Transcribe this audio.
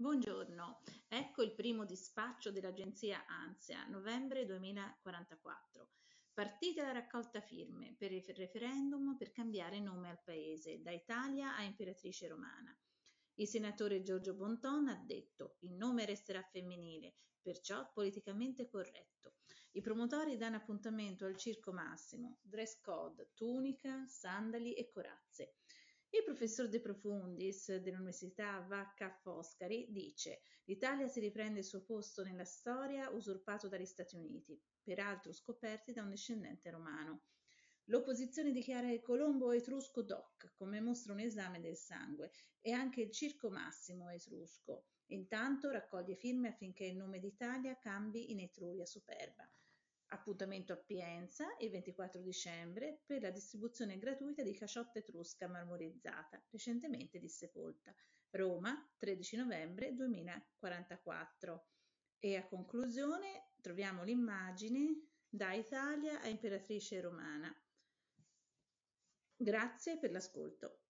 Buongiorno, ecco il primo dispaccio dell'agenzia ANSIA, novembre 2044. Partite la raccolta firme per il referendum per cambiare nome al paese, da Italia a Imperatrice Romana. Il senatore Giorgio Bonton ha detto il nome resterà femminile, perciò politicamente corretto. I promotori danno appuntamento al Circo Massimo, dress code, tunica, sandali e corazze. Il professor De Profundis dell'Università Vacca Foscari dice l'Italia si riprende il suo posto nella storia usurpato dagli Stati Uniti, peraltro scoperti da un discendente romano. L'opposizione dichiara che Colombo etrusco doc, come mostra un esame del sangue, e anche il Circo Massimo etrusco. Intanto raccoglie firme affinché il nome d'Italia cambi in Etruria Superba. Appuntamento a Pienza il 24 dicembre per la distribuzione gratuita di caciotta etrusca marmorizzata, recentemente dissepolta. Roma, 13 novembre 2044. E a conclusione troviamo l'immagine da Italia a imperatrice romana. Grazie per l'ascolto.